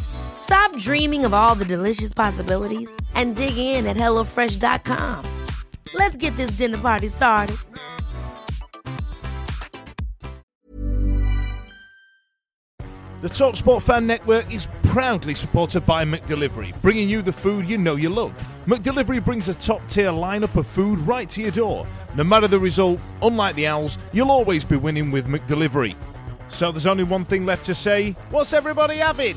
Stop dreaming of all the delicious possibilities and dig in at HelloFresh.com. Let's get this dinner party started. The TalkSport Fan Network is proudly supported by McDelivery, bringing you the food you know you love. McDelivery brings a top tier lineup of food right to your door. No matter the result, unlike the Owls, you'll always be winning with McDelivery. So there's only one thing left to say what's everybody having?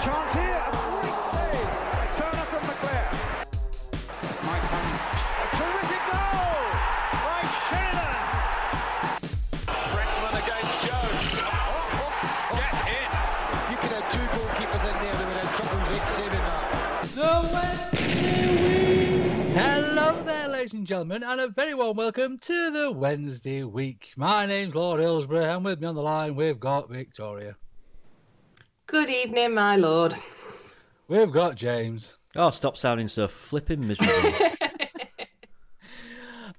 Chance here. A great save by Turner from McClair. Mike Hunt. A terrific goal by Sheridan. Brexman against Jones. Get in. You could have two goalkeepers in there that would have trouble with saving that. Hello there, ladies and gentlemen, and a very warm welcome to the Wednesday week. My name's Lord Hillsborough, and with me on the line, we've got Victoria. Good evening, my lord. We've got James. Oh, stop sounding so flipping miserable.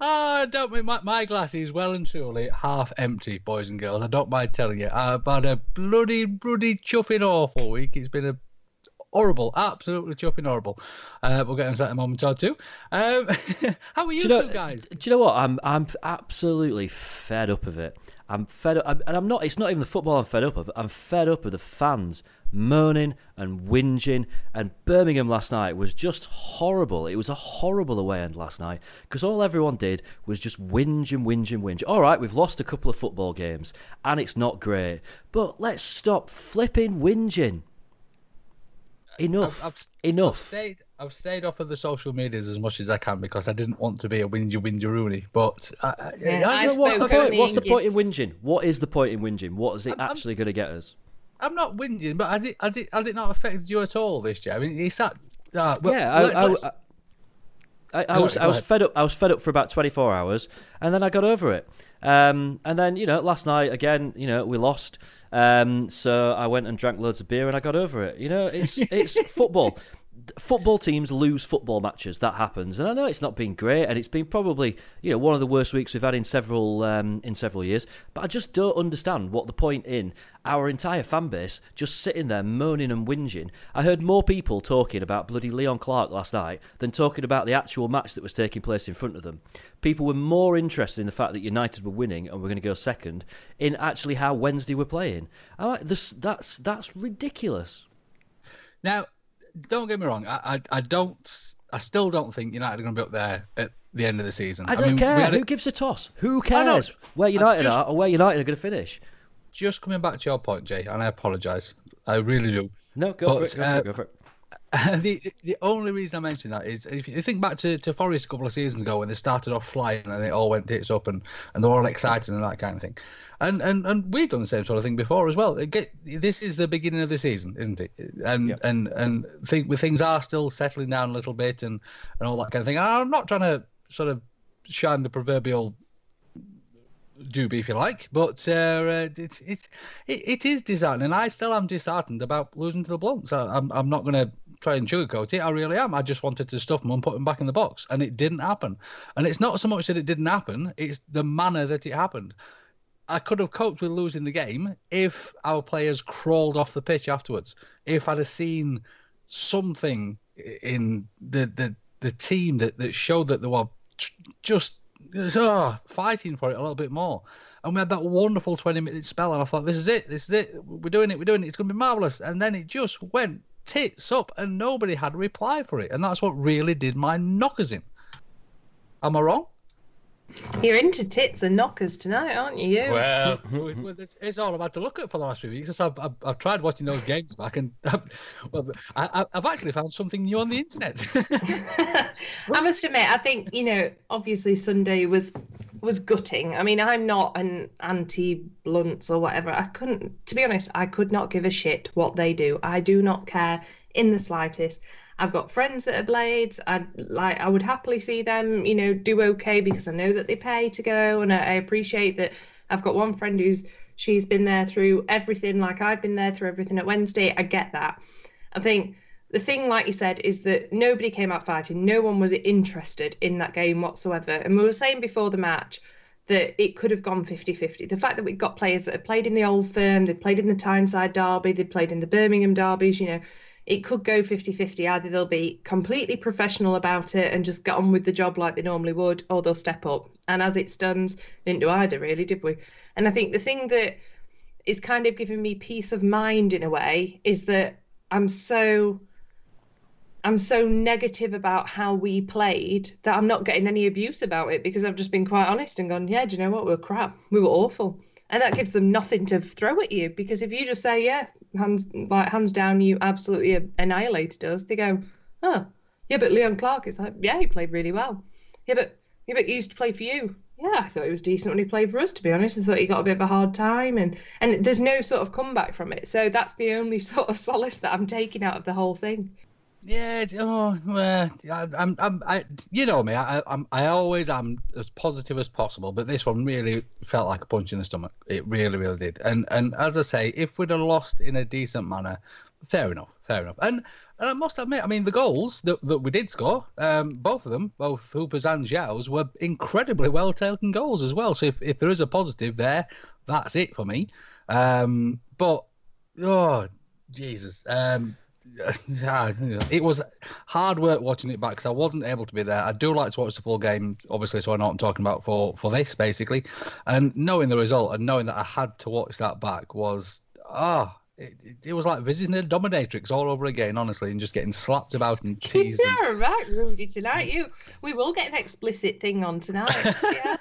Ah, don't mind, my, my glass is well and truly half empty, boys and girls. I don't mind telling you. I've had a bloody, bloody chuffing awful week. It's been a horrible, absolutely chuffing horrible. Uh, we'll get into that in a moment or two. Um, how are you, do you know, two guys? Do you know what? I'm I'm absolutely fed up of it. I'm fed up, I'm, and I'm not. It's not even the football I'm fed up of. I'm fed up of the fans moaning and whinging. And Birmingham last night was just horrible. It was a horrible away end last night because all everyone did was just whinge and whinge and whinge. All right, we've lost a couple of football games and it's not great, but let's stop flipping whinging. Enough. I've, I've, Enough. I've stayed, I've stayed off of the social medias as much as I can because I didn't want to be a whingy whingy Rooney. But I, Yeah, I, I what's the point? What's the point in whinging? What is the point in whinging? What is it I'm- actually going to get us? I'm not whinging, but has it has it has it not affected you at all this year? I mean, it's that. Uh, well, yeah, I, let's- I, let's- I, I, was I was fed up. I was fed up for about twenty four hours, and then I got over it. Um, and then you know, last night again, you know, we lost. Um, so I went and drank loads of beer, and I got over it. You know, it's it's football. Football teams lose football matches. That happens, and I know it's not been great, and it's been probably you know one of the worst weeks we've had in several um, in several years. But I just don't understand what the point in our entire fan base just sitting there moaning and whinging. I heard more people talking about bloody Leon Clarke last night than talking about the actual match that was taking place in front of them. People were more interested in the fact that United were winning and were going to go second in actually how Wednesday were playing. Like, this, that's that's ridiculous. now, don't get me wrong. I, I I don't. I still don't think United are going to be up there at the end of the season. I don't mean, care. Who gives a toss? Who cares where United just- are or where United are going to finish? just coming back to your point, Jay, and I apologise. I really do. No, go for it. Go for uh, it. Go for it. the the only reason I mention that is if you think back to, to Forest a couple of seasons ago when they started off flying and it all went tits up and, and they're all excited and that kind of thing. And, and and we've done the same sort of thing before as well. Get, this is the beginning of the season, isn't it? And Yep. and and think things are still settling down a little bit and, and all that kind of thing. And I'm not trying to sort of shine the proverbial doobie if you like, but uh, uh, it's it's it, it is disheartening. And I still am disheartened about losing to the Blunts. I, I'm I'm not going to try and sugarcoat it. I really am. I just wanted to stuff them and put them back in the box, and it didn't happen. And it's not so much that it didn't happen; it's the manner that it happened. I could have coped with losing the game if our players crawled off the pitch afterwards. If I'd have seen something in the the, the team that, that showed that they were just oh, fighting for it a little bit more. And we had that wonderful 20 minute spell, and I thought, this is it, this is it. We're doing it, we're doing it, it's going to be marvellous. And then it just went tits up, and nobody had a reply for it. And that's what really did my knockers in. Am I wrong? You're into tits and knockers tonight, aren't you? you? Well, it's, it's all I've to look at for the last few weeks. I've, I've, I've tried watching those games back, and I've, well, I, I've actually found something new on the internet. I must admit, I think you know, obviously Sunday was was gutting. I mean, I'm not an anti blunts or whatever. I couldn't, to be honest, I could not give a shit what they do. I do not care in the slightest. I've got friends that are blades. I like. I would happily see them, you know, do okay because I know that they pay to go, and I, I appreciate that. I've got one friend who's she's been there through everything, like I've been there through everything at Wednesday. I get that. I think the thing, like you said, is that nobody came out fighting. No one was interested in that game whatsoever. And we were saying before the match that it could have gone 50 50. The fact that we've got players that have played in the old firm, they'd played in the Tyneside Derby, they'd played in the Birmingham Derbies, you know, it could go 50 50. Either they'll be completely professional about it and just get on with the job like they normally would, or they'll step up. And as it stands, didn't do either, really, did we? And I think the thing that is kind of giving me peace of mind in a way is that I'm so I'm so negative about how we played that I'm not getting any abuse about it because I've just been quite honest and gone, yeah, do you know what? We were crap. We were awful. And that gives them nothing to throw at you because if you just say, yeah, hands like hands down, you absolutely annihilated us, they go, oh, yeah, but Leon Clarke is like, yeah, he played really well. Yeah, but yeah, but he used to play for you. Yeah, I thought he was decent when he played for us. To be honest, I thought he got a bit of a hard time, and and there's no sort of comeback from it. So that's the only sort of solace that I'm taking out of the whole thing. Yeah, oh, well, I'm, I'm, I, you know me. I, I'm, I always am as positive as possible, but this one really felt like a punch in the stomach. It really, really did. And, and as I say, if we'd have lost in a decent manner, fair enough, fair enough. And, and I must admit, I mean, the goals that, that we did score, um, both of them, both Hooper's and João's, were incredibly well taken goals as well. So if, if there is a positive there, that's it for me. Um, but oh, Jesus. Um, it was hard work watching it back because I wasn't able to be there. I do like to watch the full game, obviously, so I know what I'm talking about for for this basically. And knowing the result and knowing that I had to watch that back was ah. it, it, was like visiting a dominatrix all over again, honestly, and just getting slapped about and teased. yeah, right, Rudy. Tonight, you we will get an explicit thing on tonight. Yeah.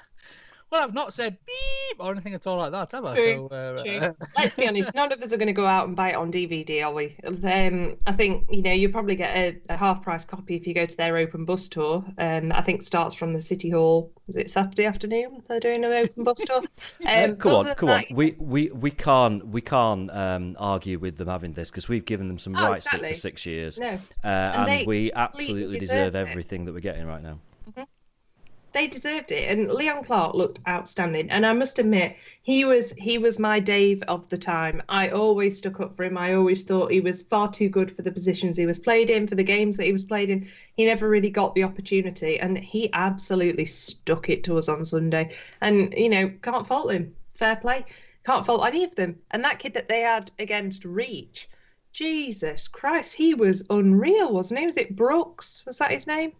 Well, I've not said beep or anything at all like that, have I? True, so, uh, true. Let's be honest, none of us are going to go out and buy it on DVD, are we? Um, I think you know you'll probably get a, a, half price copy if you go to their open bus tour. Um, I think starts from the City Hall. Is it Saturday afternoon? They're doing an open bus tour. Um, come on, come that... on. We we we can't we can't um, argue with them having this because we've given them some oh, rights exactly. for six years, no. uh, and, and we absolutely deserve, deserve everything that we're getting right now they deserved it. And leon clarke looked outstanding. And i must admit he was he was my dave of the time. I always stuck up for him. I always thought he was far too good for the positions he was played in for the games that he was played in. He never really got the opportunity. And he absolutely stuck it to us on sunday. And you know can't fault him. Fair play. Can't fault any of them. And that kid that they had against reach jesus christ he was unreal wasn't he? Was it brooks? Was that his name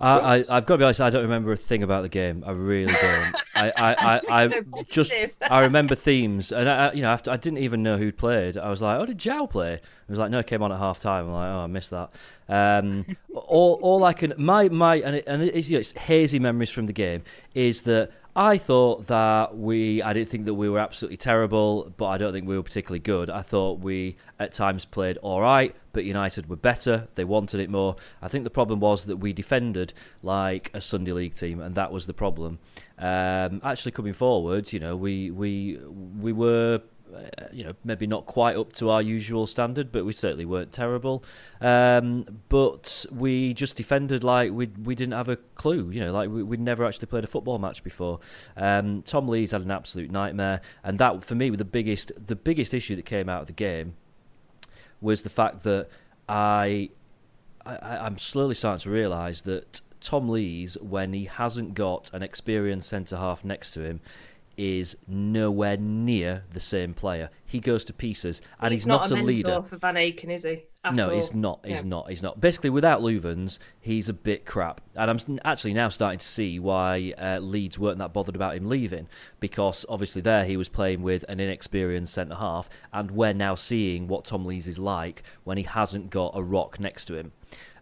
I, I, have got to be honest. I don't remember a thing about the game. I really don't. I, I, I, I so just I remember themes, and I, you know, after I didn't even know who'd played. I was like, "Oh, did João play?" I was like, "No, it came on at half time." I'm like, "Oh, I missed that." Um, all, all I can my my and it, and it's, you know, it's hazy memories from the game is that I thought that we, I didn't think that we were absolutely terrible, but I don't think we were particularly good. I thought we at times played all right, but United were better. They wanted it more. I think the problem was that we defended like a Sunday League team, and that was the problem. Um, actually, coming forward, you know, we we we were you know, maybe not quite up to our usual standard, but we certainly weren't terrible. Um, but we just defended like we we didn't have a clue. You know, like we, would never actually played a football match before. Um, Tom Lees had an absolute nightmare, and that for me was the biggest the biggest issue that came out of the game was the fact that I, I I'm slowly starting to realise that Tom Lees, when he hasn't got an experienced centre half next to him, is nowhere near the same player. He goes to pieces, and he's, not, a, a mentor leader. for Van Aken, is he? At no, all? he's not. He's not. He's not. Basically, without Loovens, he's a bit crap. And I'm actually now starting to see why uh, Leeds weren't that bothered about him leaving, because obviously there he was playing with an inexperienced centre half, and we're now seeing what Tom Lees is like when he hasn't got a rock next to him.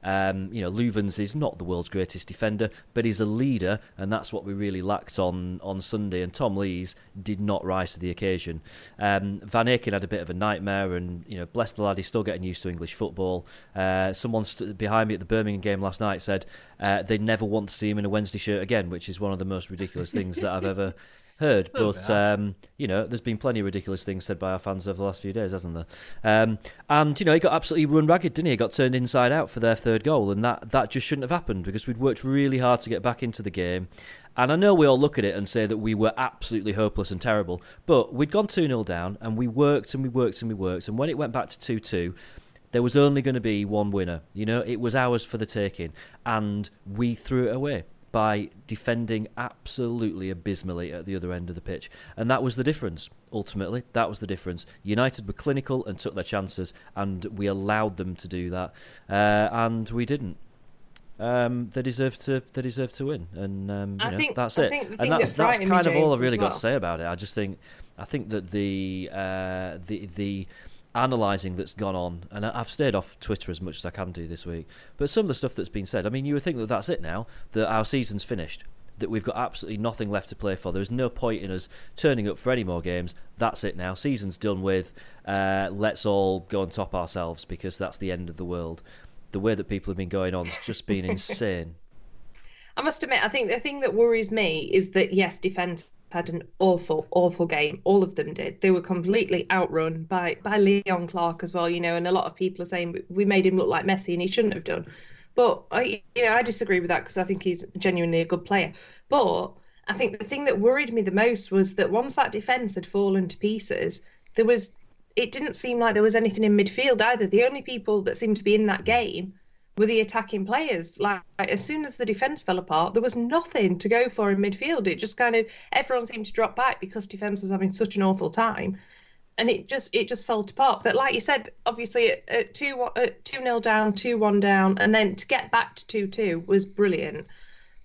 Um, you know, Loovens is not the world's greatest defender, but he's a leader, and that's what we really lacked on, on Sunday. And Tom Lees did not rise to the occasion. Um, Van Aken had a bit of a nightmare, and you know, bless the lad, he's still getting used to English football. Uh, someone st- behind me at the Birmingham game last night said uh, they never want to see him in a Wednesday shirt again, which is one of the most ridiculous things that I've ever heard. Oh, But um, you know, there's been plenty of ridiculous things said by our fans over the last few days, hasn't there? Um, and you know, he got absolutely run ragged, didn't he? He got turned inside out for their third goal, and that that just shouldn't have happened because we'd worked really hard to get back into the game. And I know we all look at it and say that we were absolutely hopeless and terrible, but we'd gone 2 0 down and we worked and we worked and we worked. And when it went back to 2 2, there was only going to be one winner. You know, it was ours for the taking, and we threw it away by defending absolutely abysmally at the other end of the pitch. And that was the difference, ultimately. That was the difference. United were clinical and took their chances, and we allowed them to do that, uh, and we didn't. Um, they deserve to. They deserve to win, and um, know, think- that's it. and that's that's kind of all I've really as got to say about it. I just think, I think that the uh, the the analysing that's gone on, and I've stayed off Twitter as much as I can do this week. But some of the stuff that's been said, I mean, you would think that that's it now, that our season's finished, that we've got absolutely nothing left to play for. There's no point in us turning up for any more games. That's it now. Season's done with. Uh, let's all go and top ourselves because that's the end of the world. The way that people have been going on has just been insane. I must admit, I think the thing that worries me is that yes, defence had an awful, awful game. All of them did. They were completely outrun by by Leon Clarke as well. You know, and a lot of people are saying we made him look like Messi, and he shouldn't have done. But I, you know, I disagree with that because I think he's genuinely a good player. But I think the thing that worried me the most was that once that defence had fallen to pieces, there was. It didn't seem like there was anything in midfield either. The only people that seemed to be in that game were the attacking players. Like as soon as the defence fell apart, there was nothing to go for in midfield. It just kind of everyone seemed to drop back because defence was having such an awful time, and it just it just fell apart. But like you said, obviously at, two at two nil down, two one down, and then to get back to two two was brilliant.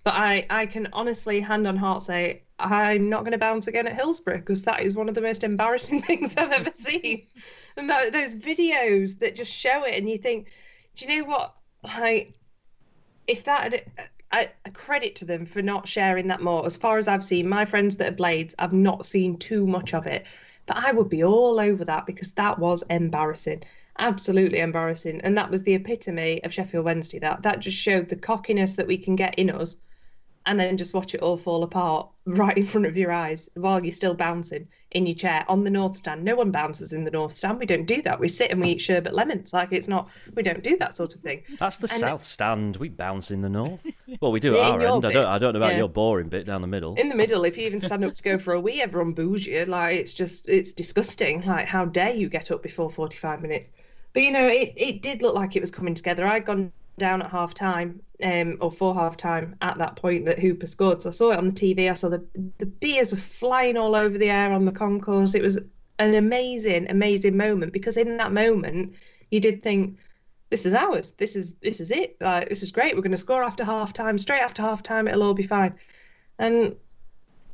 But I I can honestly hand on heart say I'm not going to bounce again at Hillsborough because that is one of the most embarrassing things I've ever seen. And that, those videos that just show it, and you think, do you know what? Like, if that had, I, I credit to them for not sharing that more. As far as I've seen, my friends that are Blades, I've not seen too much of it, but I would be all over that because that was embarrassing, absolutely embarrassing, and that was the epitome of Sheffield Wednesday. That that just showed the cockiness that we can get in us, and then just watch it all fall apart right in front of your eyes while you're still bouncing in your chair on the north stand. No one bounces in the north stand. We don't do that. We sit and we eat sherbet lemons. Like it's not. We don't do that sort of thing. That's the And- south stand. We bounce in the north. Well, we do Yeah, at our end. I don't. I don't know about Yeah. your boring bit down the middle. in the middle if you even stand up to go for a wee everyone boos you like it's just it's disgusting like how dare you get up before 45 minutes but you know it, it did look like it was coming together i'd gone down at half time um or for half time at that point that hooper scored so i saw it on the tv i saw the the beers were flying all over the air on the concourse it was an amazing amazing moment because in that moment you did think this is ours. This is this is it. Like this is great. We're going to score after half time. Straight after half time, it'll all be fine. And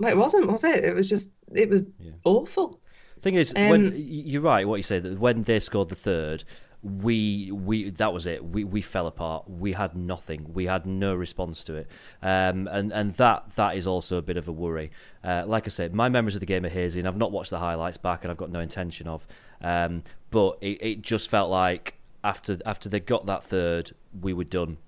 well, it wasn't, was it? It was just it was awful. Thing is, Um, when you're right, what you say that when they scored the third, we we that was it. We we fell apart. We had nothing. We had no response to it, um, and and that that is also a bit of a worry. Uh, like I said, my memories of the game are hazy, and I've not watched the highlights back, and I've got no intention of. Um, but it, it just felt like after after they got that third, we were done.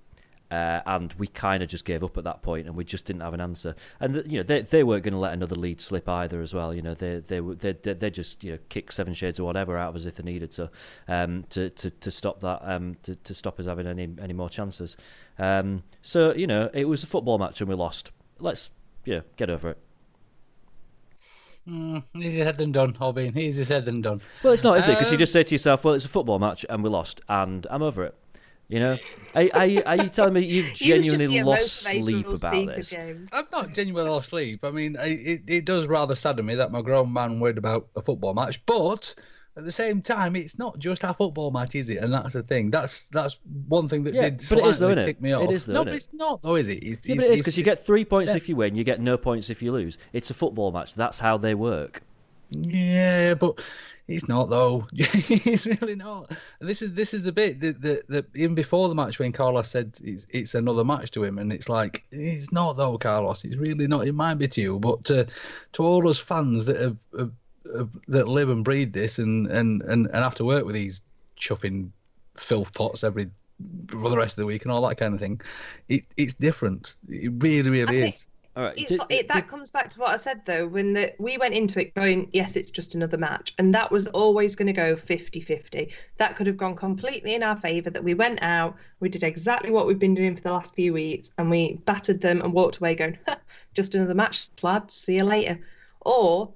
Uh, and we kind of just gave up at that point, and we just didn't have an answer. And you know, they they weren't going to let another lead slip either, as well. You know, they they they they, they just you know kick seven shades or whatever out of us if they needed to, um, to to to stop that um to, to stop us having any any more chances. Um, so you know, it was a football match and we lost. Let's you know get over it. Mm, easier said than done, Albin. Easier said than done. Well, it's not, is it? Because you Um, just say to yourself, well, it's a football match and we lost, and I'm over it. You know, are, are, you, are you telling me you've genuinely be a lost sleep about speaker, this? James. I'm not genuinely lost sleep. I mean, I, it, it does rather sadden me that my grown man worried about a football match, but at the same time, it's not just a football match, is it? And that's the thing. That's that's one thing that Yeah, did but it is though, slightly tick me off. is though, no, innit? but it's not though, is it? It's, Yeah, it's, but it is because you get three points if you win, you get no points if you lose. It's a football match. That's how they work. Yeah, but it's not though. he's really not. This is this is the bit that, that, that even before the match when Carlos said it's it's another match to him, and it's like it's not though, Carlos. It's really not. It might be to you, but to to all us fans that have, have, have that live and breathe this and and and, and have to work with these chuffing filth pots every for the rest of the week and all that kind of thing, it it's different. It really really I is. All right. Did- it, that comes back to what I said though, when the, we went into it going, yes, it's just another match. And that was always going to go 50 50. That could have gone completely in our favour that we went out, we did exactly what we've been doing for the last few weeks, and we battered them and walked away going, just another match, lads, see you later. Or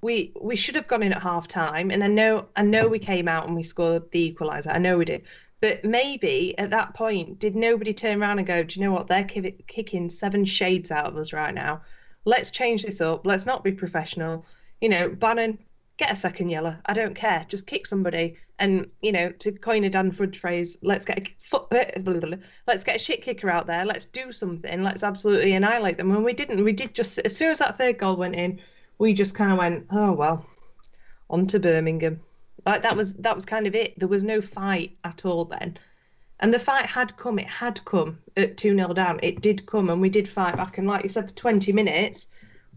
we we should have gone in at half time and I know I know we came out and we scored the equaliser. I know we did. But maybe at that point, did nobody turn around and go, Do you know what? They're ki- kicking seven shades out of us right now. Let's change this up. Let's not be professional. You know, Bannon, get a second yellow. I don't care. Just kick somebody. And, you know, to coin a Dan Fudge phrase, let's get a foot, uh, let's get a shit kicker out there. Let's do something. Let's absolutely annihilate them. And we didn't. We did just, as soon as that third goal went in, we just kind of went, oh, well, on to Birmingham. Like that was that was kind of it. There was no fight at all then. And the fight had come, it had come at 2 0 down. It did come, and we did fight back. And like you said, for 20 minutes,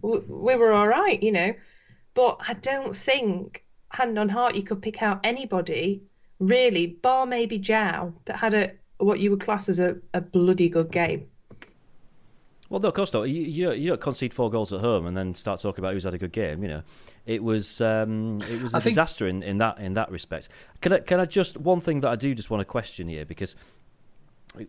we, we were all right, you know. But I don't think, hand on heart, you could pick out anybody, really, bar maybe João, that had a what you would class as a, a bloody good game. Well, no, of course not. You, you, don't, you don't concede four goals at home and then start talking about who's had a good game. You know, it was um, it was a think- disaster in, in that in that respect. Can I can I just one thing that I do just want to question here because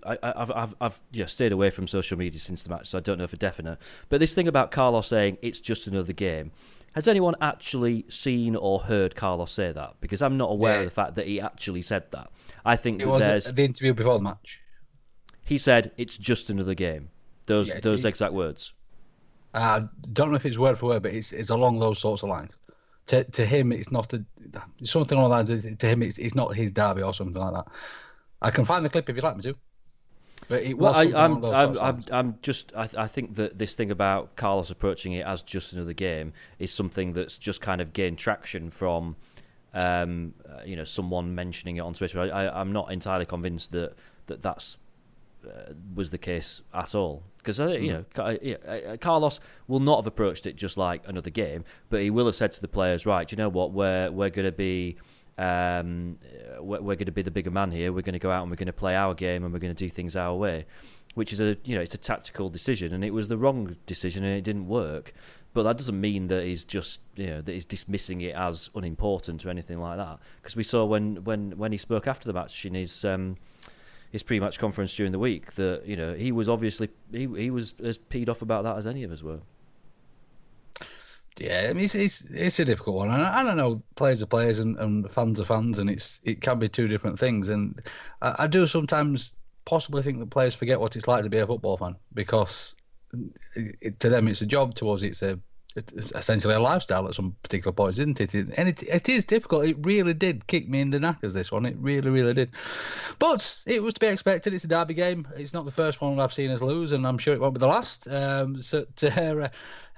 I, I- I've I've know, stayed away from social media since the match, so I don't know for definite. But this thing about Carlos saying it's just another game. Has anyone actually seen or heard Carlos say that? Because I'm not aware Yeah. of the fact that he actually said that. I think It that was there's the interview before the match. he said it's just another game. Those Yeah, those exact words. I don't know if it's word for word, but it's it's along those sorts of lines. To to him, it's not a something along the lines. To him, it's it's not his derby or something like that. I can find the clip if you'd like me to. But it was Well, I, along I'm, I'm, I'm. I'm just, I, I think that this thing about Carlos approaching it as just another game is something that's just kind of gained traction from, um, uh, you know, someone mentioning it on Twitter. I, I, I'm not entirely convinced that that that's uh, was the case at all. Because uh, you know, Ca- uh, Carlos will not have approached it just like another game, but he will have said to the players, "Right, do you know what? We're we're going to be." Um, uh, we're, we're going to be the bigger man here. We're going to go out and we're going to play our game and we're going to do things our way, which is a you know it's a tactical decision and it was the wrong decision and it didn't work. But that doesn't mean that he's just you know that he's dismissing it as unimportant or anything like that. Because we saw when when when he spoke after the match in his um, his pre-match conference during the week that you know he was obviously he he was as peed off about that as any of us were. Yeah, I mean, it's it's, it's a difficult one, and I, I don't know. Players are players, and, and fans are fans, and it's it can be two different things. And I, I do sometimes possibly think that players forget what it's like to be a football fan because it, to them it's a job, to us it's a essentially a lifestyle at some particular points, isn't it? And it, it is difficult. It really did kick me in the knackers. This one, it really, really did. But it was to be expected. It's a derby game. It's not the first one I've seen us lose, and I'm sure it won't be the last. Um, so, uh,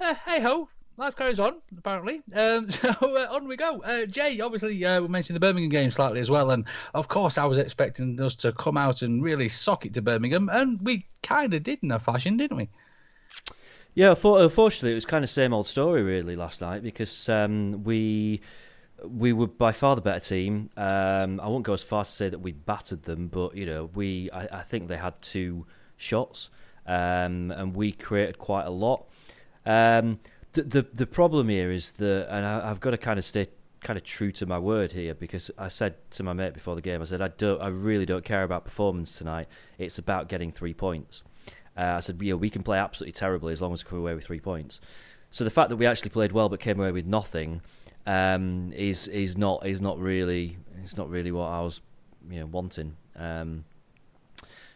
uh, hey ho, life carries on, apparently. Um, so uh, on we go. Uh, Jay, obviously, uh, we mentioned the Birmingham game slightly as well, and of course, I was expecting us to come out and really sock it to Birmingham, and we kind of did in a fashion, didn't we? Yeah, for, unfortunately, it was kind of same old story really last night because um, we we were by far the better team. Um, I won't go as far to say that we battered them, but you know, we I, I think they had two shots um, and we created quite a lot. Um, the, the the problem here is that, and I, I've got to kind of stay kind of true to my word here because I said to my mate before the game, I said I don't, I really don't care about performance tonight. It's about getting three points. Uh, I said, yeah, we can play absolutely terribly as long as we come away with three points. So the fact that we actually played well but came away with nothing um, is is not is not really it's not really what I was you know wanting. Um,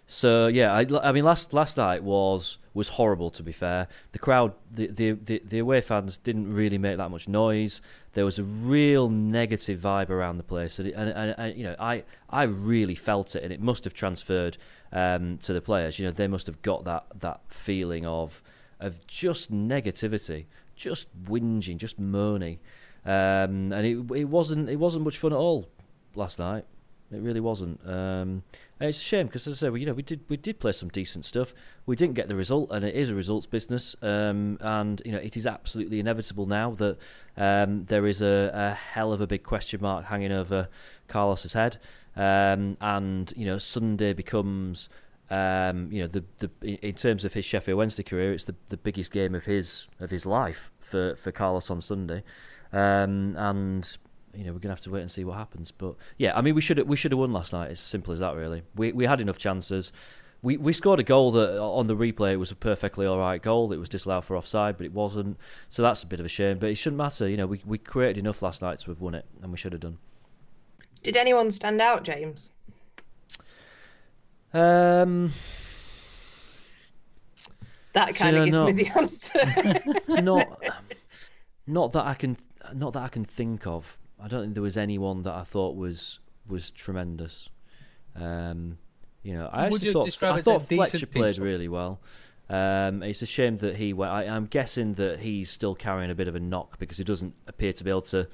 So yeah, I, I mean last last night was was horrible to be fair. The crowd, the, the the the away fans didn't really make that much noise. There was a real negative vibe around the place, and, and, and, and you know I I really felt it, and it must have transferred um, to the players. You know they must have got that that feeling of of just negativity, just whinging, just moaning, um, and it it wasn't it wasn't much fun at all last night. It really wasn't. Um, it's a shame because, as I said, we, you know, we did we did play some decent stuff. We didn't get the result, and it is a results business. Um, and you know, it is absolutely inevitable now that um, there is a, a, hell of a big question mark hanging over Carlos's head. Um, and you know, Sunday becomes, um, you know, the the in terms of his Sheffield Wednesday career, it's the, the biggest game of his of his life for for Carlos on Sunday. Um, and you know we're gonna have to wait and see what happens. But yeah, I mean we should we should have won last night. It's as simple as that, really. We we had enough chances. We we scored a goal that on the replay it was a perfectly all right goal. It was disallowed for offside, but it wasn't. So that's a bit of a shame. But it shouldn't matter. You know, we we created enough last night to have won it, and we should have done. Did anyone stand out, James? Um. That kind of gives not, me the answer. not, not that I can, not that I can think of. I don't think there was anyone that I thought was was tremendous. Um, you know, I Would actually thought I it as a thought Fletcher decent team, played really well. Um, it's a shame that he went. I, I'm guessing that he's still carrying a bit of a knock because he doesn't appear to be able to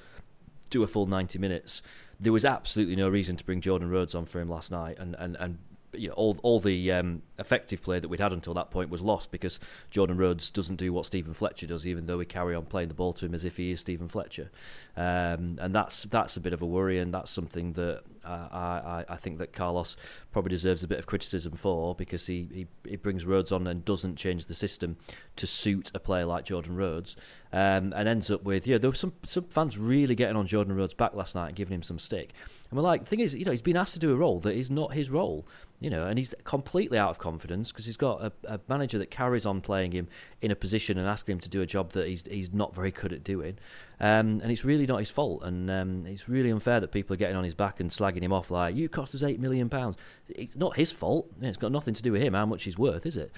do a full 90 minutes. There was absolutely no reason to bring Jordan Rhodes on for him last night, and and and you know all all the um, effective play that we'd had until that point was lost because Jordan Rhodes doesn't do what Stephen Fletcher does, even though we carry on playing the ball to him as if he is Stephen Fletcher, um, and that's that's a bit of a worry, and that's something that I, I I think that Carlos probably deserves a bit of criticism for because he, he, he brings Rhodes on and doesn't change the system to suit a player like Jordan Rhodes, um, and ends up with yeah there were some some fans really getting on Jordan Rhodes back last night and giving him some stick, and we're like the thing is you know he's been asked to do a role that is not his role, you know, and he's completely out of confidence because he's got a, a manager that carries on playing him in a position and asking him to do a job that he's he's not very good at doing, um, and it's really not his fault, and um, it's really unfair that people are getting on his back and slagging him off like you cost us eight million pounds. It's not his fault. It's got nothing to do with him how much he's worth, is it?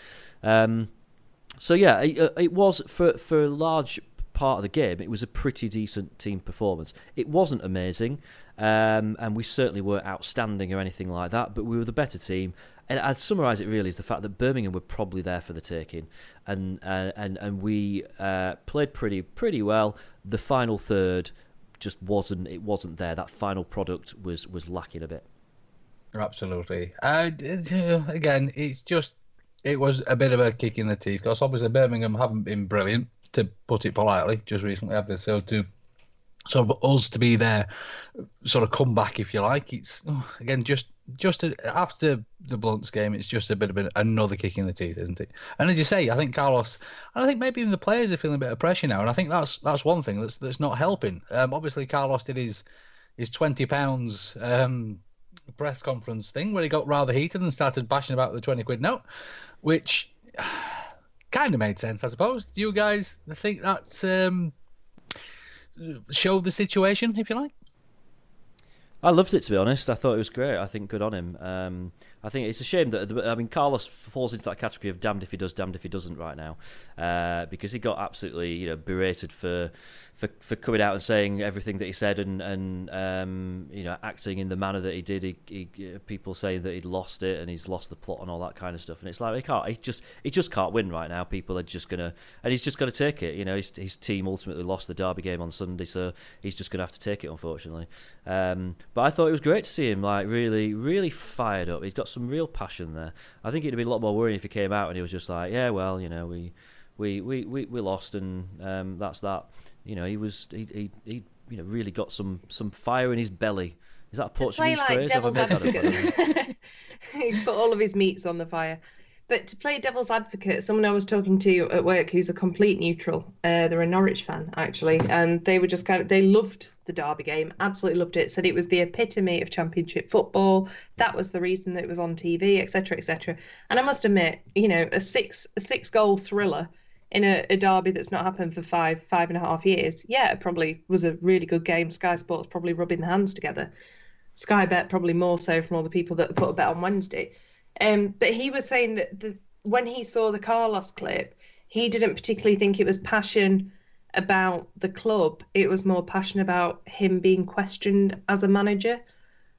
Um, so yeah, it, uh, it was for for a large part of the game. It was a pretty decent team performance. It wasn't amazing, um, and we certainly weren't outstanding or anything like that. But we were the better team. And I'd summarise it really as the fact that Birmingham were probably there for the taking, and uh, and and we uh, played pretty pretty well. The final third just wasn't it wasn't there. That final product was was lacking a bit. Absolutely. Uh, again, it's just it was a bit of a kick in the teeth because obviously Birmingham haven't been brilliant, to put it politely, just recently have they? So to sort of us to be there, sort of comeback if you like. It's again just just a, after the Blunts game, it's just a bit of a, another kick in the teeth, isn't it? And as you say, I think Carlos, and I think maybe even the players are feeling a bit of pressure now, and I think that's that's one thing that's that's not helping. Um, obviously, Carlos did his his twenty pounds. Um, press conference thing where he got rather heated and started bashing about the 20 quid note, which kind of made sense, I suppose. Do you guys think that's um, showed the situation, if you like? I loved it to be honest. I thought it was great. I think good on him. Um, I think it's a shame that I mean Carlos falls into that category of damned if he does, damned if he doesn't right now, uh, because he got absolutely you know berated for, for for coming out and saying everything that he said and and um, you know acting in the manner that he did. He, he, people saying that he'd lost it and he's lost the plot and all that kind of stuff. And it's like he can't. He just he just can't win right now. People are just gonna and he's just gonna take it. You know his his team ultimately lost the derby game on Sunday, so he's just gonna have to take it unfortunately. Um, but I thought it was great to see him like really really fired up. He's got some real passion there. I think it'd be a lot more worrying if he came out and he was just like, yeah, well, you know, we we we, we, we lost and um, that's that. You know, he was he, he he you know really got some some fire in his belly. Is that a to play Portuguese like phrase? Have I made that up? he put all of his meats on the fire. But to play devil's advocate, someone I was talking to at work who's a complete neutral, uh, they're a Norwich fan actually, and they were just kind of they loved the Derby game, absolutely loved it. Said it was the epitome of Championship football. That was the reason that it was on TV, etc., etc. And I must admit, you know, a six a six goal thriller in a, a derby that's not happened for five five and a half years. Yeah, it probably was a really good game. Sky Sports probably rubbing their hands together. Sky Bet probably more so from all the people that put a bet on Wednesday. Um, but he was saying that the, when he saw the Carlos clip, he didn't particularly think it was passion about the club. It was more passion about him being questioned as a manager.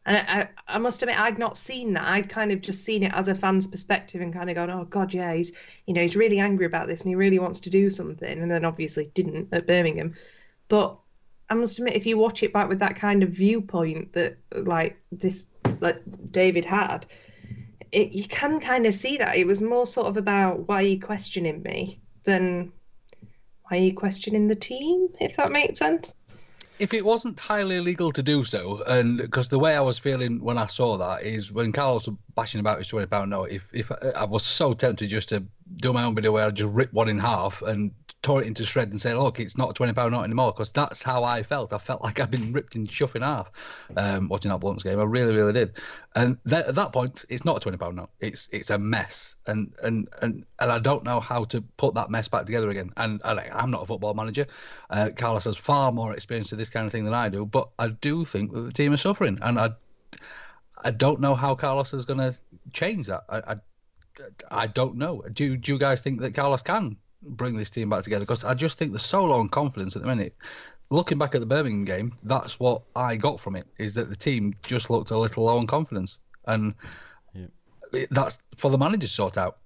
And I, I must admit, I'd not seen that. I'd kind of just seen it as a fan's perspective and kind of gone, "Oh God, yeah, he's you know he's really angry about this and he really wants to do something." And then obviously didn't at Birmingham. But I must admit, if you watch it back with that kind of viewpoint that like this like David had, it, you can kind of see that. It was more sort of about why are you questioning me than why are you questioning the team, if that makes sense? If it wasn't entirely illegal to do so, and because the way I was feeling when I saw that is when Carlos was bashing about his twenty pound note, if if I was so tempted just to do my own video where I just rip one in half and tore it into shreds and say, look, it's not a twenty pound note anymore, because that's how I felt. I felt like I'd been ripped in chuff in half um, watching that Blunts game. I really, really did. And th- at that point, it's not a twenty pound note. It's it's a mess, and and and and I don't know how to put that mess back together again. And, and I'm not a football manager. Uh, Carlos has far more experience of this kind of thing than I do, but I do think that the team is suffering, and I. I don't know how Carlos is going to change that. I, I, I don't know. Do, do you guys think that Carlos can bring this team back together? Because I just think there's so low on confidence at the minute. Looking back at the Birmingham game, that's what I got from it: is that the team just looked a little low on confidence, and yeah. that's for the manager to sort out.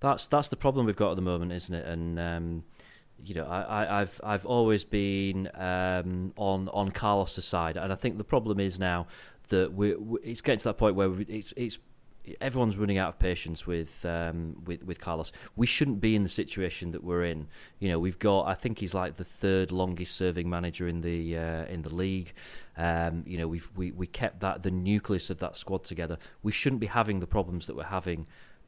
That's that's the problem we've got at the moment, isn't it? And um, you know, I, have I've always been um, on on Carlos's side, and I think the problem is now that we, we it's getting to that point where it's it's everyone's running out of patience with um, with with Carlos. We shouldn't be in the situation that we're in. You know, we've got I think he's like the third longest serving manager in the uh, in the league. Um, you know, we've we, we kept that the nucleus of that squad together. We shouldn't be having the problems that we're having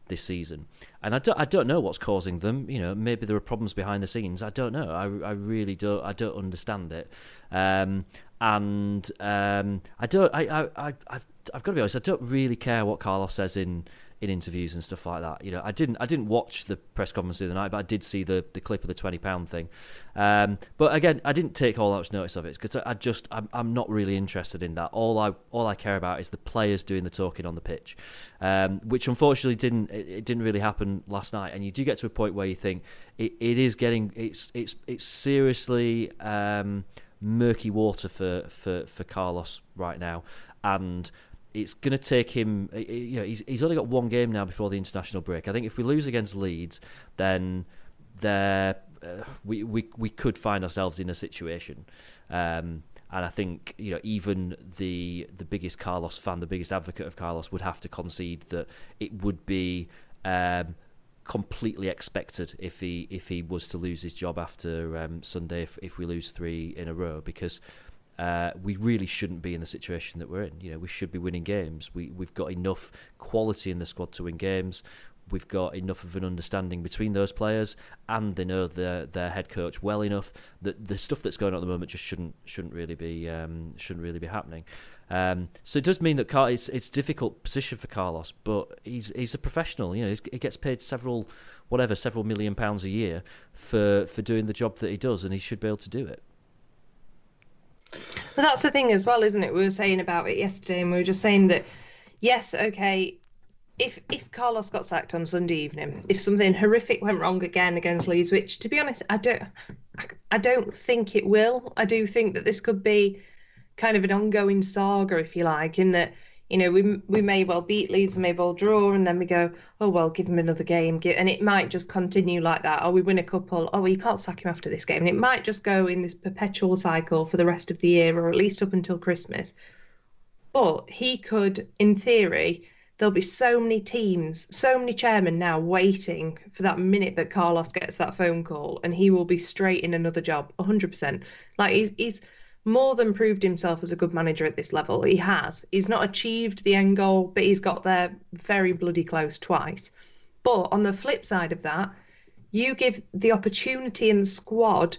this season. And I don't, I don't know what's causing them. You know, maybe there are problems behind the scenes. I don't know. I, I really don't. I don't understand it. Um, and um, I don't. I, I, I, I've, got to be honest. I don't really care what Carlos says in in interviews and stuff like that. You know, I didn't I didn't watch the press conference the other night, but I did see the, the clip of the twenty pound thing. Um, but again, I didn't take all that much notice of it because I, I, just I'm, I'm not really interested in that. All I all I care about is the players doing the talking on the pitch, um, which unfortunately didn't it, it, didn't really happen last night. And you do get to a point where you think it, it is getting it's it's it's seriously. Um, murky water for, for, for Carlos right now, and it's going to take him. You know, he's he's only got one game now before the international break. I think if we lose against Leeds, then there uh, we we we could find ourselves in a situation. Um, and I think you know even the the biggest Carlos fan, the biggest advocate of Carlos, would have to concede that it would be um, completely expected if he if he was to lose his job after um, Sunday if, if we lose three in a row because uh, we really shouldn't be in the situation that we're in. You know, we should be winning games. We we've got enough quality in the squad to win games. We've got enough of an understanding between those players, and they know their their head coach well enough that the stuff that's going on at the moment just shouldn't shouldn't really be um, shouldn't really be happening. Um, so it does mean that Car- it's it's difficult position for Carlos, but he's he's a professional. You know, he gets paid several whatever several million pounds a year for for doing the job that he does, and he should be able to do it. Well, that's the thing as well, isn't it? We were saying about it yesterday, and we were just saying that, yes, okay, if if Carlos got sacked on Sunday evening, if something horrific went wrong again against Leeds, which to be honest, I don't, I don't think it will. I do think that this could be kind of an ongoing saga, if you like, in that you know, we we may well beat Leeds and may well draw, and then we go, oh well, give him another game, and it might just continue like that. Or we win a couple, oh well, you can't sack him after this game, and it might just go in this perpetual cycle for the rest of the year, or at least up until Christmas. But he could, in theory, there'll be so many teams, so many chairmen now waiting for that minute that Carlos gets that phone call, and he will be straight in another job, 100%. Like he's he's more than proved himself as a good manager at this level. He has. He's not achieved the end goal, but he's got there very bloody close twice. But on the flip side of that, you give the opportunity in the squad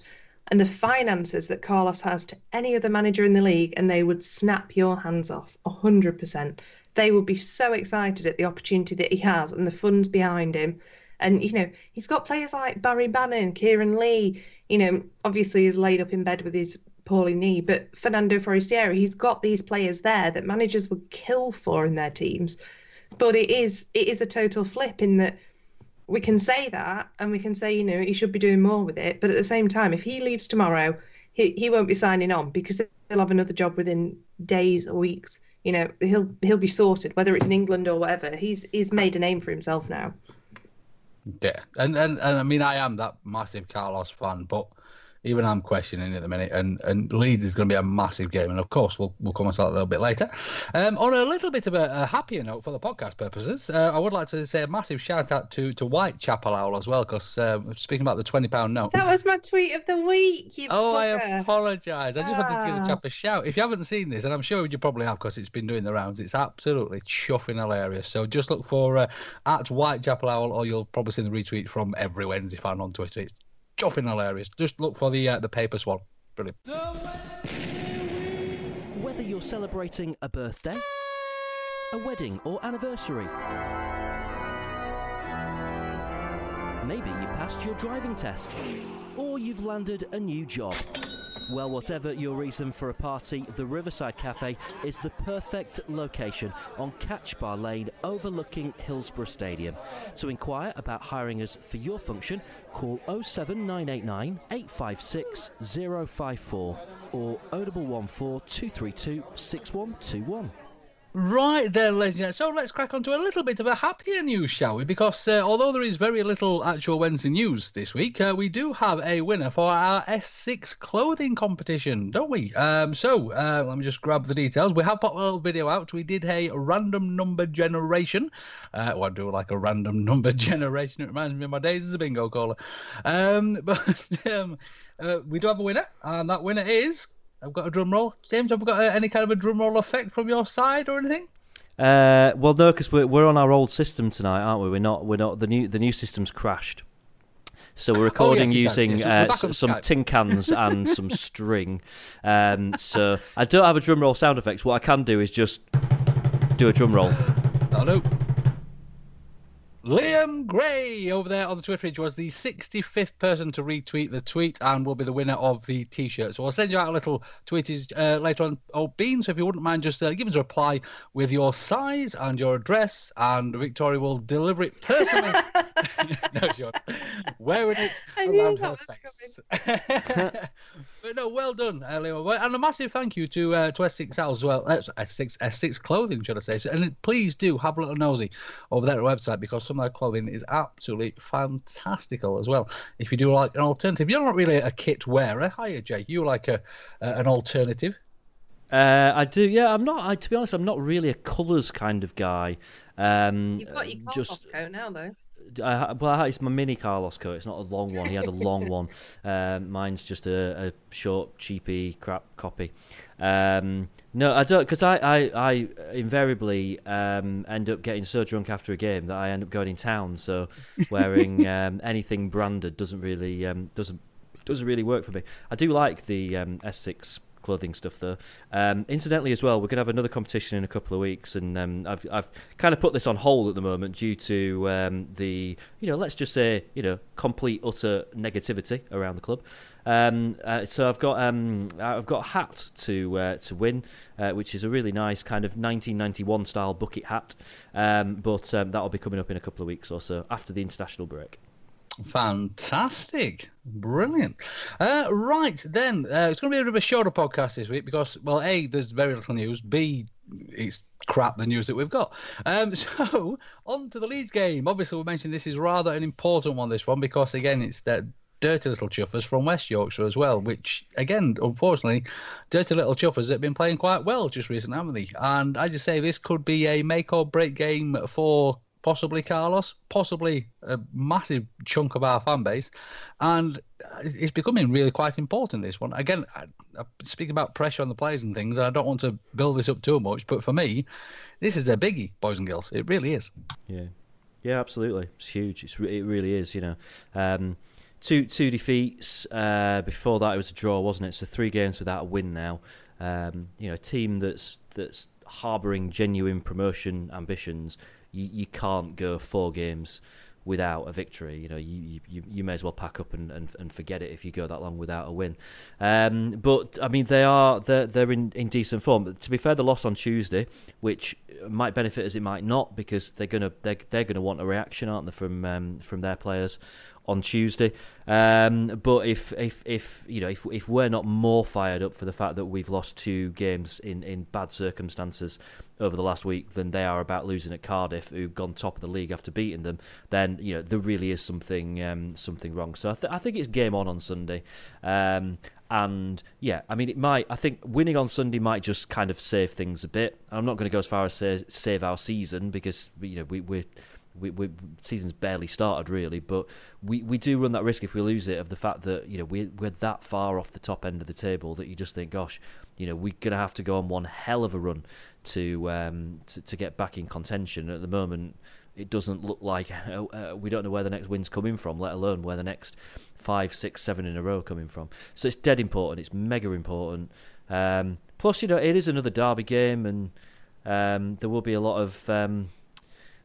and the finances that Carlos has to any other manager in the league, and they would snap your hands off 100%. They will be so excited at the opportunity that he has and the funds behind him. And, you know, he's got players like Barry Bannon, Kieran Lee, you know, obviously is laid up in bed with his poorly knee, but Fernando Forestieri, he's got these players there that managers would kill for in their teams. but it is it is a total flip in that we can say that and we can say you know he should be doing more with it, but at the same time, if he leaves tomorrow, he he won't be signing on because he'll have another job within days or weeks. You know, he'll he'll be sorted whether it's in England or whatever. He's he's made a name for himself now. Yeah, and, and and I mean I am that massive Carlos fan, but even I'm questioning it at the minute. And and Leeds is going to be a massive game, and of course we'll we'll come on to that a little bit later. Um, on a little bit of a, a happier note for the podcast purposes, uh, I would like to say a massive shout out to to Whitechapel Owl as well, because uh, speaking about the twenty pound note. That was my tweet of the week. You Oh, I apologise. I just wanted to give the Ah. chap a shout. If you haven't seen this, and I'm sure you probably have because it's been doing the rounds, it's absolutely chuffing hilarious. So just look for uh, at Whitechapel Owl, or you'll probably see the retweet from every Wednesday fan on Twitter. It's chuffing hilarious. Just look for the uh, the paper swan. Brilliant. Whether you're celebrating a birthday, a wedding, or anniversary, maybe you've passed your driving test, or you've landed a new job. Well, whatever your reason for a party, the Riverside Cafe is the perfect location on Catch Bar Lane overlooking Hillsborough Stadium. To inquire about hiring us for your function, call 07989 856 054 or 0114 232 6121. Right then, ladies and gentlemen. So let's crack on to a little bit of a happier news, shall we? Because uh, although there is very little actual Wednesday news this week, uh, we do have a winner for our S6 clothing competition, don't we? Um, so uh, let me just grab the details. We have put a little video out. We did a random number generation. Uh, well, I do like a random number generation. It reminds me of my days as a bingo caller. Um, but um, uh, we do have a winner, and that winner is. I've got a drum roll. James, have we got uh, any kind of a drum roll effect from your side or anything? Uh, well, no, because we're we're on our old system tonight, aren't we? We're not. We're not. The new the new system's crashed. So we're recording Oh, yes, using yes. We're uh, some Skype. tin cans and some string. Um, so I don't have a drum roll sound effects. What I can do is just do a drum roll. Hello. Liam Gray over there on the Twitter page was the 65th person to retweet the tweet and will be the winner of the t-shirt. So I'll send you out a little tweeties uh, later on. Oh, Bean, so if you wouldn't mind just uh, giving us a reply with your size and your address, and Victoria will deliver it personally. no, sure. Wearing it I knew around that her was face. but no, well done, uh, Liam. And a massive thank you to uh, to S6 Al as well. Uh, S6 S6 Clothing, should I say? So, and please do have a little nosy over there at the website because some of their clothing is absolutely fantastical as well. If you do like an alternative, you're not really a kit wearer, are you, Jay? You like a uh, an alternative. Uh, I do, yeah. I'm not. I, to be honest, I'm not really a colours kind of guy. Um, You've got your Carlos just coat now, though. I, well, it's my mini Carlos coat. It's not a long one. He had a long one. Um, mine's just a, a short, cheapy crap copy. Um, no, I don't, because I, I, I invariably um, end up getting so drunk after a game that I end up going in town. So wearing um, anything branded doesn't really um, doesn't doesn't really work for me. I do like the um, S6 clothing stuff though. Um, incidentally, as well, we're going to have another competition in a couple of weeks, and um, I've I've kind of put this on hold at the moment due to um, the you know let's just say you know complete utter negativity around the club. Um, uh, so I've got um, I've got a hat to uh, to win, uh, which is a really nice kind of 1991 style bucket hat. Um, but that'll be coming up in a couple of weeks or so after the international break. Fantastic. Brilliant. Uh, right, then, uh, it's going to be a bit of a shorter podcast this week because, well, A, there's very little news. B, it's crap, the news that we've got. Um, so, on to the Leeds game. Obviously, we mentioned this is rather an important one, this one, because, again, it's that dirty little chuffers from West Yorkshire as well, which, again, unfortunately, dirty little chuffers have been playing quite well just recently, haven't they? And as you say, this could be a make or break game for possibly Carlos, possibly a massive chunk of our fan base, and it's becoming really quite important. This one again, I, I speaking about pressure on the players and things, and I don't want to build this up too much, but for me, this is a biggie, boys and girls. It really is. Yeah, yeah, absolutely. It's huge. It's it really is. You know, um, two two defeats. Uh, before that, it was a draw, wasn't it? So three games without a win now. Um, you know, a team that's that's harbouring genuine promotion ambitions. You, you can't go four games without a victory. You know, you you, you may as well pack up and, and, and forget it if you go that long without a win. Um, but I mean, they are they're, they're in, in decent form. To be fair, the loss on Tuesday, which might benefit as it might not because they're gonna they're, they're gonna want a reaction, aren't they, from um, from their players on Tuesday. Um, but if if if you know if if we're not more fired up for the fact that we've lost two games in, in bad circumstances over the last week than they are about losing at Cardiff, who've gone top of the league after beating them, then you know there really is something um, something wrong. So I, th- I think it's game on on Sunday. Um, and yeah, I mean, it might. I think winning on Sunday might just kind of save things a bit. I'm not going to go as far as say save our season because you know we we're we, we season's barely started really, but we, we do run that risk if we lose it of the fact that you know we we're that far off the top end of the table that you just think, gosh, you know we're gonna have to go on one hell of a run to um to, to get back in contention. At the moment, it doesn't look like uh, uh, we don't know where the next win's coming from, let alone where the next five, six, seven in a row coming from. So it's dead important. It's mega important. Um, plus, you know, it is another derby game, and um, there will be a lot of um,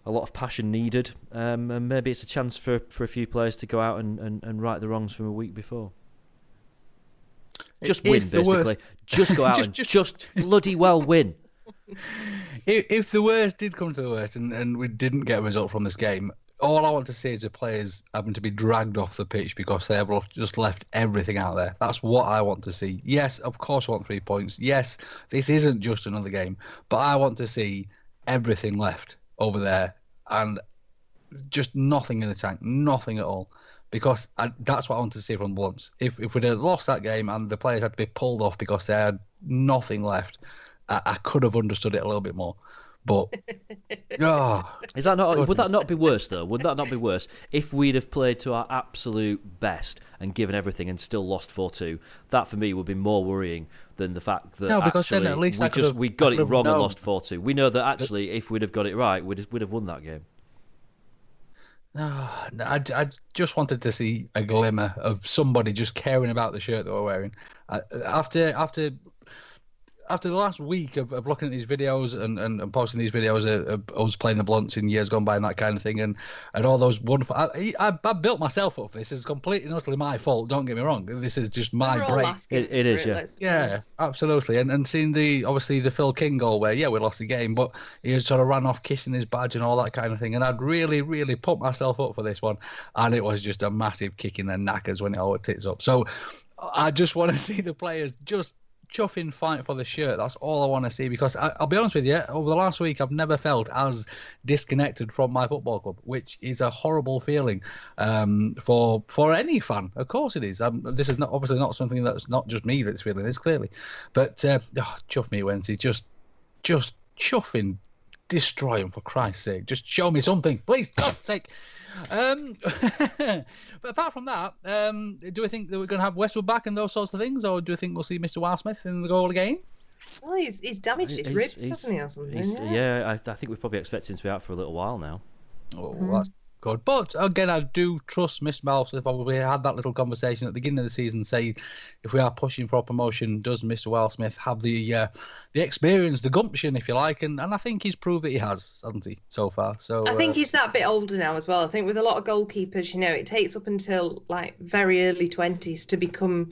a lot of passion needed, um, and maybe it's a chance for, for a few players to go out and, and, and right the wrongs from a week before. Just If win, basically. Just go out Just- and just- just bloody well win. if, if the worst did come to the worst and, and we didn't get a result from this game, all I want to see is the players having to be dragged off the pitch because they have just left everything out there. That's what I want to see. Yes, of course, I want three points. Yes, this isn't just another game, but I want to see everything left over there and just nothing in the tank, nothing at all. Because I, that's what I wanted to see from once. If if we'd have lost that game and the players had to be pulled off because they had nothing left, I, I could have understood it a little bit more. But oh, Is that not? Would that not be worse though? Would that not be worse if we'd have played to our absolute best and given everything and still lost four two? That for me would be more worrying than the fact that No, because then at least we I just have- we got it have wrong and lost four two. We know that actually if we'd have got it right, we'd we'd have won that game. Ah, no, I, I just wanted to see a glimmer of somebody just caring about the shirt that we're wearing. Uh, after after after the last week of, of looking at these videos and, and, and posting these videos of, of us playing the blunts in years gone by and that kind of thing, and, and all those wonderful. I, I, I built myself up for this. It's completely and utterly my fault. Don't get me wrong. This is just my break. It- it is, yeah. let's- Yeah, let's- absolutely. And and seeing the obviously the Phil King goal where yeah we lost the game, but he was sort of ran off kissing his badge and all that kind of thing. And I'd really really put myself up for this one, and it was just a massive kick in their knackers when it all tits up. So I just want to see the players just chuffing fight for the shirt. That's all I want to see because I, I'll be honest with you, over the last week I've never felt as disconnected from my football club, which is a horrible feeling um, for for any fan. Of course it is. Um, this is not obviously not something that's not just me that's feeling this clearly, but uh, oh, chuff me Wednesday, just just chuffing. Destroy him for Christ's sake! Just show me something, please. God's sake. Um, but apart from that, um, do we think that we're going to have Westwood back and those sorts of things, or do you think we'll see Mr. Wildsmith in the goal again? Well, he's, he's damaged his He's- ribs, he's- hasn't he, or something? yeah. yeah, I, I think we probably expect him to be out for a little while now. Oh, that's good. But again, I do trust Miss Wildsmith. We had that little conversation at the beginning of the season, saying if we are pushing for a promotion, does Mr. Wildsmith have the uh, the experience, the gumption, if you like? And and I think he's proved that he has, hasn't he, so far? So I think uh, he's that bit older now as well. I think with a lot of goalkeepers, you know, it takes up until like very early twenties to become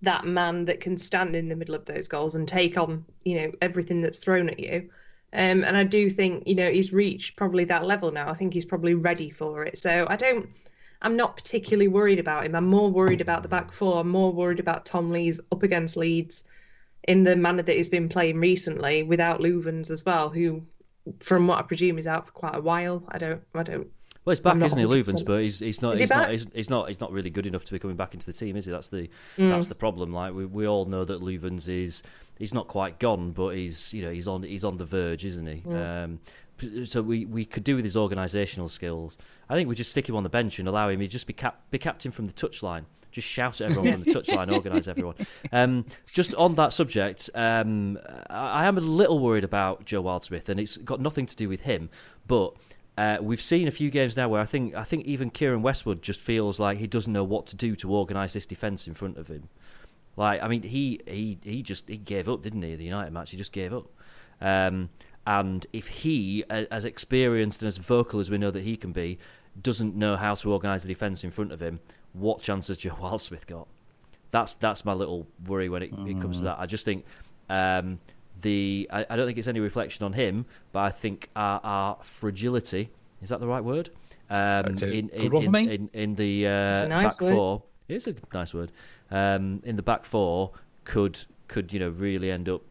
that man that can stand in the middle of those goals and take on, you know, everything that's thrown at you. Um, and I do think, you know, he's reached probably that level now. I think he's probably ready for it. So I don't, I'm not particularly worried about him. I'm more worried about the back four. I'm more worried about Tom Lees up against Leeds in the manner that he's been playing recently without Loovens as well, who, from what I presume, is out for quite a while. I don't, I don't. Well, he's back, isn't he, 100%. But he's he's not Is he he's not back? he's, he's not he's not really good enough to be coming back into the team, is he? That's the Mm. that's the problem. Like we, we all know that Loovens is he's not quite gone, but he's you know he's on he's on the verge, isn't he? Mm. Um, so we, we could do with his organisational skills. I think we just stick him on the bench and allow him to just be cap, be captain from the touchline. Just shout at everyone from the touchline, organise everyone. Um, just on that subject, um, I, I am a little worried about Joe Wildsmith, and it's got nothing to do with him, but uh, we've seen a few games now where I think I think even Kieran Westwood just feels like he doesn't know what to do to organise this defence in front of him. Like I mean, he he he just he gave up, didn't he? The United match, he just gave up. Um, and if he, as experienced and as vocal as we know that he can be, doesn't know how to organise the defence in front of him, what chances Joe Wildsmith got? That's that's my little worry when it, it comes to that. I just think um, the I, I don't think it's any reflection on him, but I think our, our fragility is that the right word? Um, That's in, in, in, in, in the uh, nice back word. four, it is a nice word. Um, in the back four could could you know really end up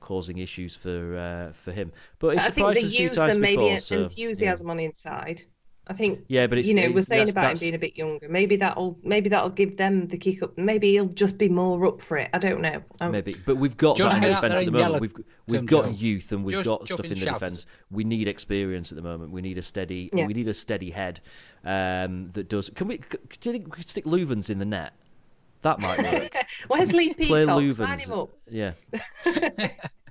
causing issues for uh, for him. But it's I think the us a youth and maybe before. an so, yeah. enthusiasm on the inside. I think Yeah, but it's you know we're it's- saying that's- about him being a bit younger. Maybe that'll maybe that'll give them the kick up. Maybe he'll just be more up for it. I don't know. Um, Maybe, but we've got Just that in the defence at the moment. We've we've got Joe. youth and we've Just got stuff in in the shout. defence. We need experience at the moment. We need a steady. Yeah. We need a steady head um, that does. Can we? Do you think we could stick Loovens in the net? That might work. Wesley Play Peacock, sign Loovens. him up. Yeah.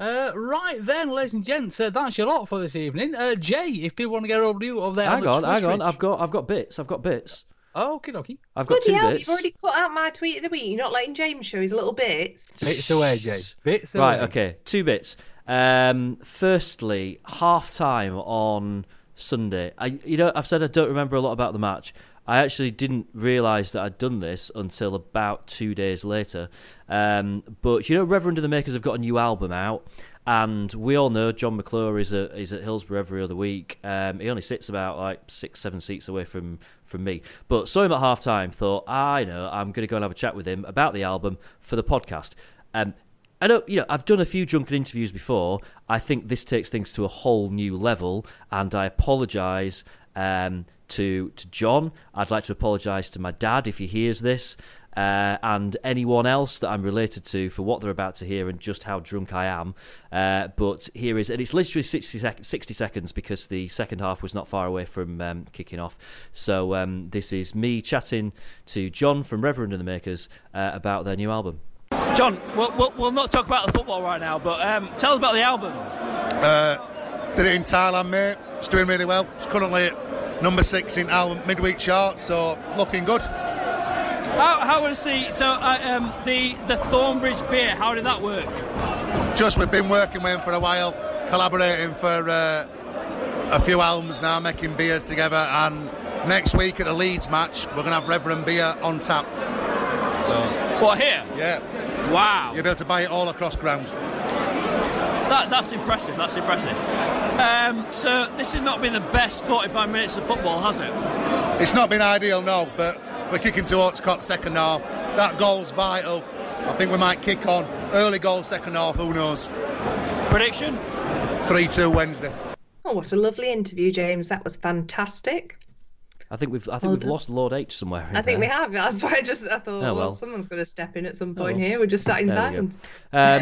Uh, right then, ladies and gents, uh, that's your lot for this evening. Uh, Jay, if people want to get over to you over there, Hang on, on, the hang on. I've got I've got bits. I've got bits. Okay, dokie. I've got Bloody two hell, bits. you've already cut out my tweet of the week. You're not letting James show his little bits. Bits away, Jay. Bits away. Right, okay, two bits. Um, firstly, half time on Sunday. I, you know, I've said I don't remember a lot about the match. I actually didn't realise that I'd done this until about two days later. Um, but you know, Reverend and the Makers have got a new album out, and we all know Jon McClure is a, is at Hillsborough every other week. Um, he only sits about like six, seven seats away from from me. But saw him at half time. Thought, I know, I'm going to go and have a chat with him about the album for the podcast. Um, I know, you know, I've done a few drunken interviews before. I think this takes things to a whole new level, and I apologise um, to to Jon. I'd like to apologise to my dad if he hears this, uh, and anyone else that I'm related to for what they're about to hear and just how drunk I am. Uh, but here is, and it's literally 60, sec- 60 seconds because the second half was not far away from um, kicking off. So um, this is me chatting to Jon from Reverend and the Makers uh, about their new album. Jon, we'll, we'll, we'll not talk about the football right now, but um, tell us about the album. Uh, did it in Thailand, mate. It's doing really well. It's currently at number six in our midweek chart, so looking good. How, how was the so uh, um, the the Thornbridge beer? How did that work? Just we've been working with him for a while, collaborating for uh, a few albums now, making beers together. And next week at the Leeds match, we're going to have Reverend beer on tap. So What here? yeah, Wow, you'll be able to buy it all across ground. that, that's impressive. That's impressive. Um, so this has not been the best 45 minutes of football, has it? It's not been ideal, no, but we're kicking towards Cox second half. That goal's vital. I think we might kick on. Early goal, second half, who knows? Prediction? 3 2 Wednesday. Oh, what a lovely interview, James. That was fantastic. I think we've I think Well we've done. lost Lord H somewhere. in I think we have. That's why I just I thought, Oh, well, well. someone's going to step in at some point well. here. We're just sat in There we go. silence.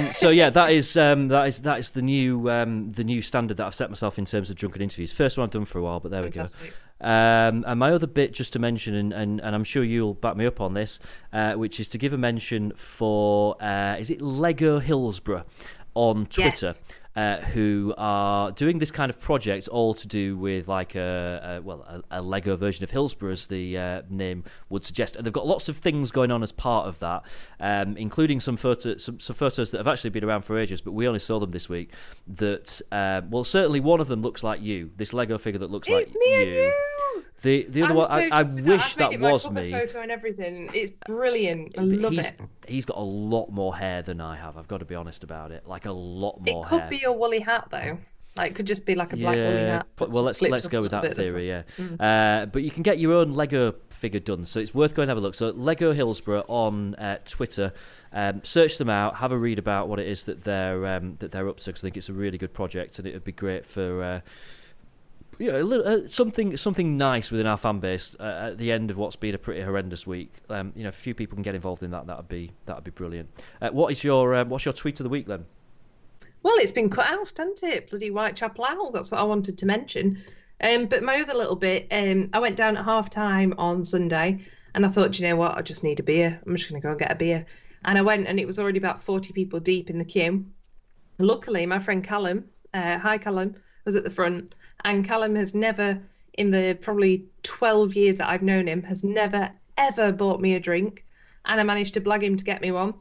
Um, so yeah, that is um, that is that is the new um, the new standard that I've set myself in terms of drunken interviews. First one I've done for a while, but there Fantastic. we go. Um, and my other bit, just to mention, and, and, and I'm sure you'll back me up on this, uh, which is to give a mention for uh, is it Lego Hillsborough on Twitter. Uh, who are doing this kind of project, all to do with like a, a well a, a Lego version of Hillsborough, as the uh, name would suggest, and they've got lots of things going on as part of that, um, including some photo some, some photos that have actually been around for ages, but we only saw them this week. That uh, well, certainly one of them looks like you, this Lego figure that looks It's like you. you. The the other I'm one, so I, I wish that my was me. Photo and everything. It's brilliant. I love he's, it. He's got a lot more hair than I have. I've got to be honest about it. Like a lot more. Hair. It could hair. be your woolly hat though. Like it could just be like a black woolly hat. well, let's let's go with that bit at the theory. Yeah, front. uh, but you can get your own Lego figure done, so it's worth going to have a look. So Lego Hillsborough on uh, Twitter, um, search them out, have a read about what it is that they're um, that they're up to. 'cause I think it's a really good project, and it would be great for. Uh, you know, little, uh, something something nice within our fan base uh, at the end of what's been a pretty horrendous week. Um, you know, if a few people can get involved in that, that would be that would be brilliant. Uh, what is your uh, what's your tweet of the week then? Well, it's been cut out, hasn't it? Bloody Whitechapel Owl. That's what I wanted to mention. Um, but my other little bit, um, I went down at half time on Sunday and I thought, "Do you know what? I just need a beer. I'm just going to go and get a beer. And I went and it was already about 40 people deep in the queue. Luckily, my friend Callum, uh, hi Callum, was at the front. And Callum has never, in the probably 12 years that I've known him, has never, ever bought me a drink. And I managed to blag him to get me one.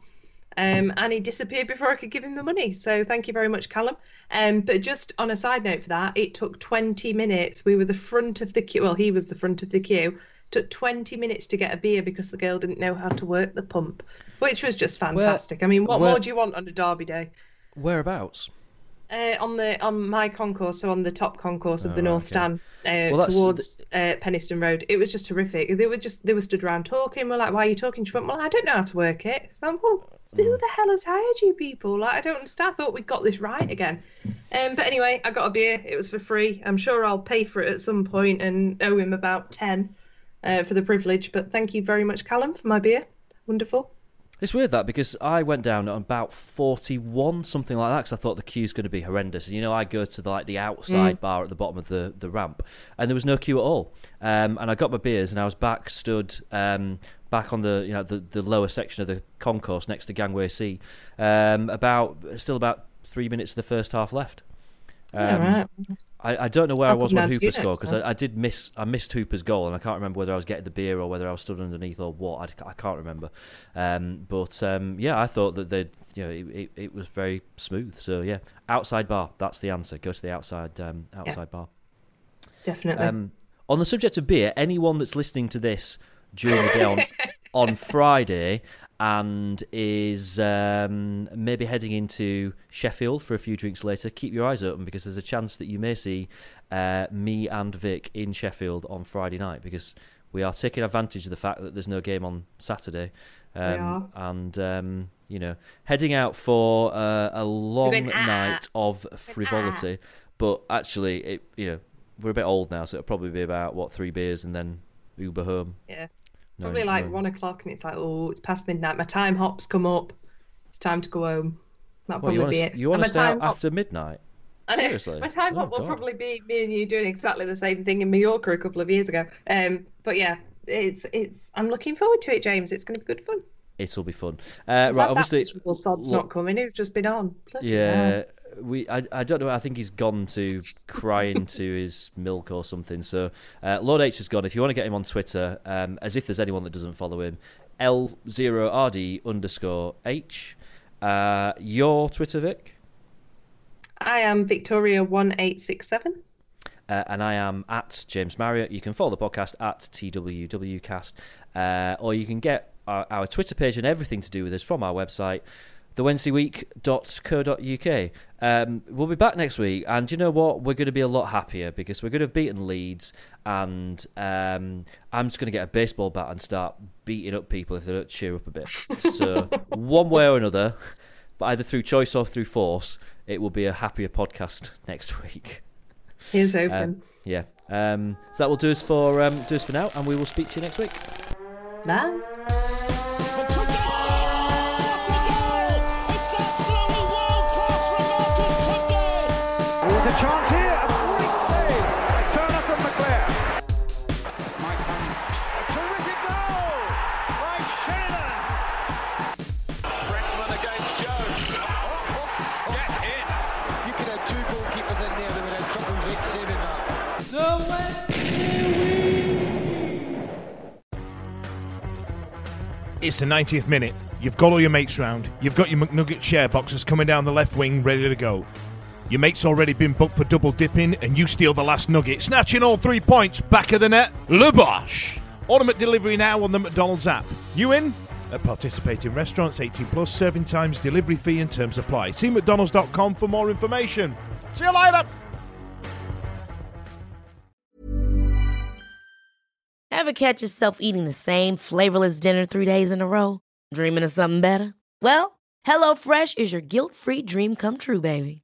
Um, and he disappeared before I could give him the money. So thank you very much, Callum. Um, but just on a side note for that, it took 20 minutes. We were the front of the queue. Well, he was the front of the queue. Took 20 minutes to get a beer because the girl didn't know how to work the pump, which was just fantastic. I mean, what where- more do you want on a derby day? Whereabouts? Uh, on the on my concourse, so on the top concourse of Oh, the North okay. Stand, uh, Well, towards uh, Penistone Road. It was just horrific. They were just they were stood around talking. We're like, "Why are you talking?" She went, "Well, I don't know how to work it." So I'm, well, Mm. who the hell has hired you people? Like, I don't understand. I thought we got this right again. Um, but anyway, I got a beer. It was for free. I'm sure I'll pay for it at some point and owe him about ten uh, for the privilege. But thank you very much, Callum, for my beer. Wonderful. It's weird that because I went down at about forty-one, something like that, because I thought the queue's going to be horrendous. And you know, I go to the, like the outside Mm. bar at the bottom of the, the ramp, and there was no queue at all. Um, and I got my beers, and I was back stood um, back on the you know the, the lower section of the concourse next to Gangway C. Um, about still about three minutes of the first half left. Yeah, Um, right. I, I don't know where I was when down to you Hooper scored because. I, I did miss I missed Hooper's goal and I can't remember whether I was getting the beer or whether I was stood underneath or what I, I can't remember. Um, but um, yeah, I thought that they you know it, it, it was very smooth. So yeah, outside bar that's the answer. Go to the outside um, outside bar. Definitely. Um, on the subject of beer, anyone that's listening to this during the day on, on Friday and is um, maybe heading into Sheffield for a few drinks later, keep your eyes open because there's a chance that you may see uh, me and Vic in Sheffield on Friday night because we are taking advantage of the fact that there's no game on Saturday. Um, and um, you know, heading out for uh, a long going, "Ah." night of frivolity, but actually, it you know, we're a bit old now, so it'll probably be about what three beers and then Uber home. Yeah. No, Probably like no. one o'clock, and it's like, oh, it's past midnight. My time hop's come up. It's time to go home. That'll What, probably want be it. you want to stay out hop- after midnight? Seriously? My time Oh, hop will God. probably be me and you doing exactly the same thing in Mallorca a couple of years ago. Um, but yeah, it's it's. I'm looking forward to it, James. It's going to be good fun. It'll be fun. Uh, right, that obviously. miserable sod's not coming. Who's just been on? Bloody Yeah, hell. We. I, I don't know. I think he's gone to cry into his milk or something. So uh, Lord H has gone. If you want to get him on Twitter, um, as if there's anyone that doesn't follow him, L zero RD underscore H. Uh, your Twitter, Vic. I am Victoria one eight six seven. Uh, and I am at James Marriott. You can follow the podcast at TWWcast, uh, or you can get our, our Twitter page and everything to do with us from our website, thewednesdayweek.co.uk. Um, we'll be back next week, and you know what? We're going to be a lot happier because we're going to have beaten Leeds, and um, I'm just going to get a baseball bat and start beating up people if they don't cheer up a bit. So, one way or another, but either through choice or through force, it will be a happier podcast next week. Here's Um, open. yeah. Um, so that will do us for um, do us for now, and we will speak to you next week. Bye. There's a chance here. A great save. A turner from McClair. Might come. A terrific goal by Sheridan. Brexman against Jones. Get in. You could have two goalkeepers in there that would have trouble with saving that. It's the 90th minute. You've got all your mates round. You've got your McNugget share boxes coming down the left wing ready to go. Your mate's already been booked for double dipping, and you steal the last nugget, snatching all three points back of the net. Le Bosch! Automatic delivery now on the McDonald's app. You in? At participating restaurants, 18 plus, serving times, delivery fee, and terms apply. See McDonald's.com for more information. See you later! Ever catch yourself eating the same flavorless dinner three days in a row? Dreaming of something better? Well, HelloFresh is your guilt free dream come true, baby.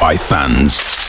by fans.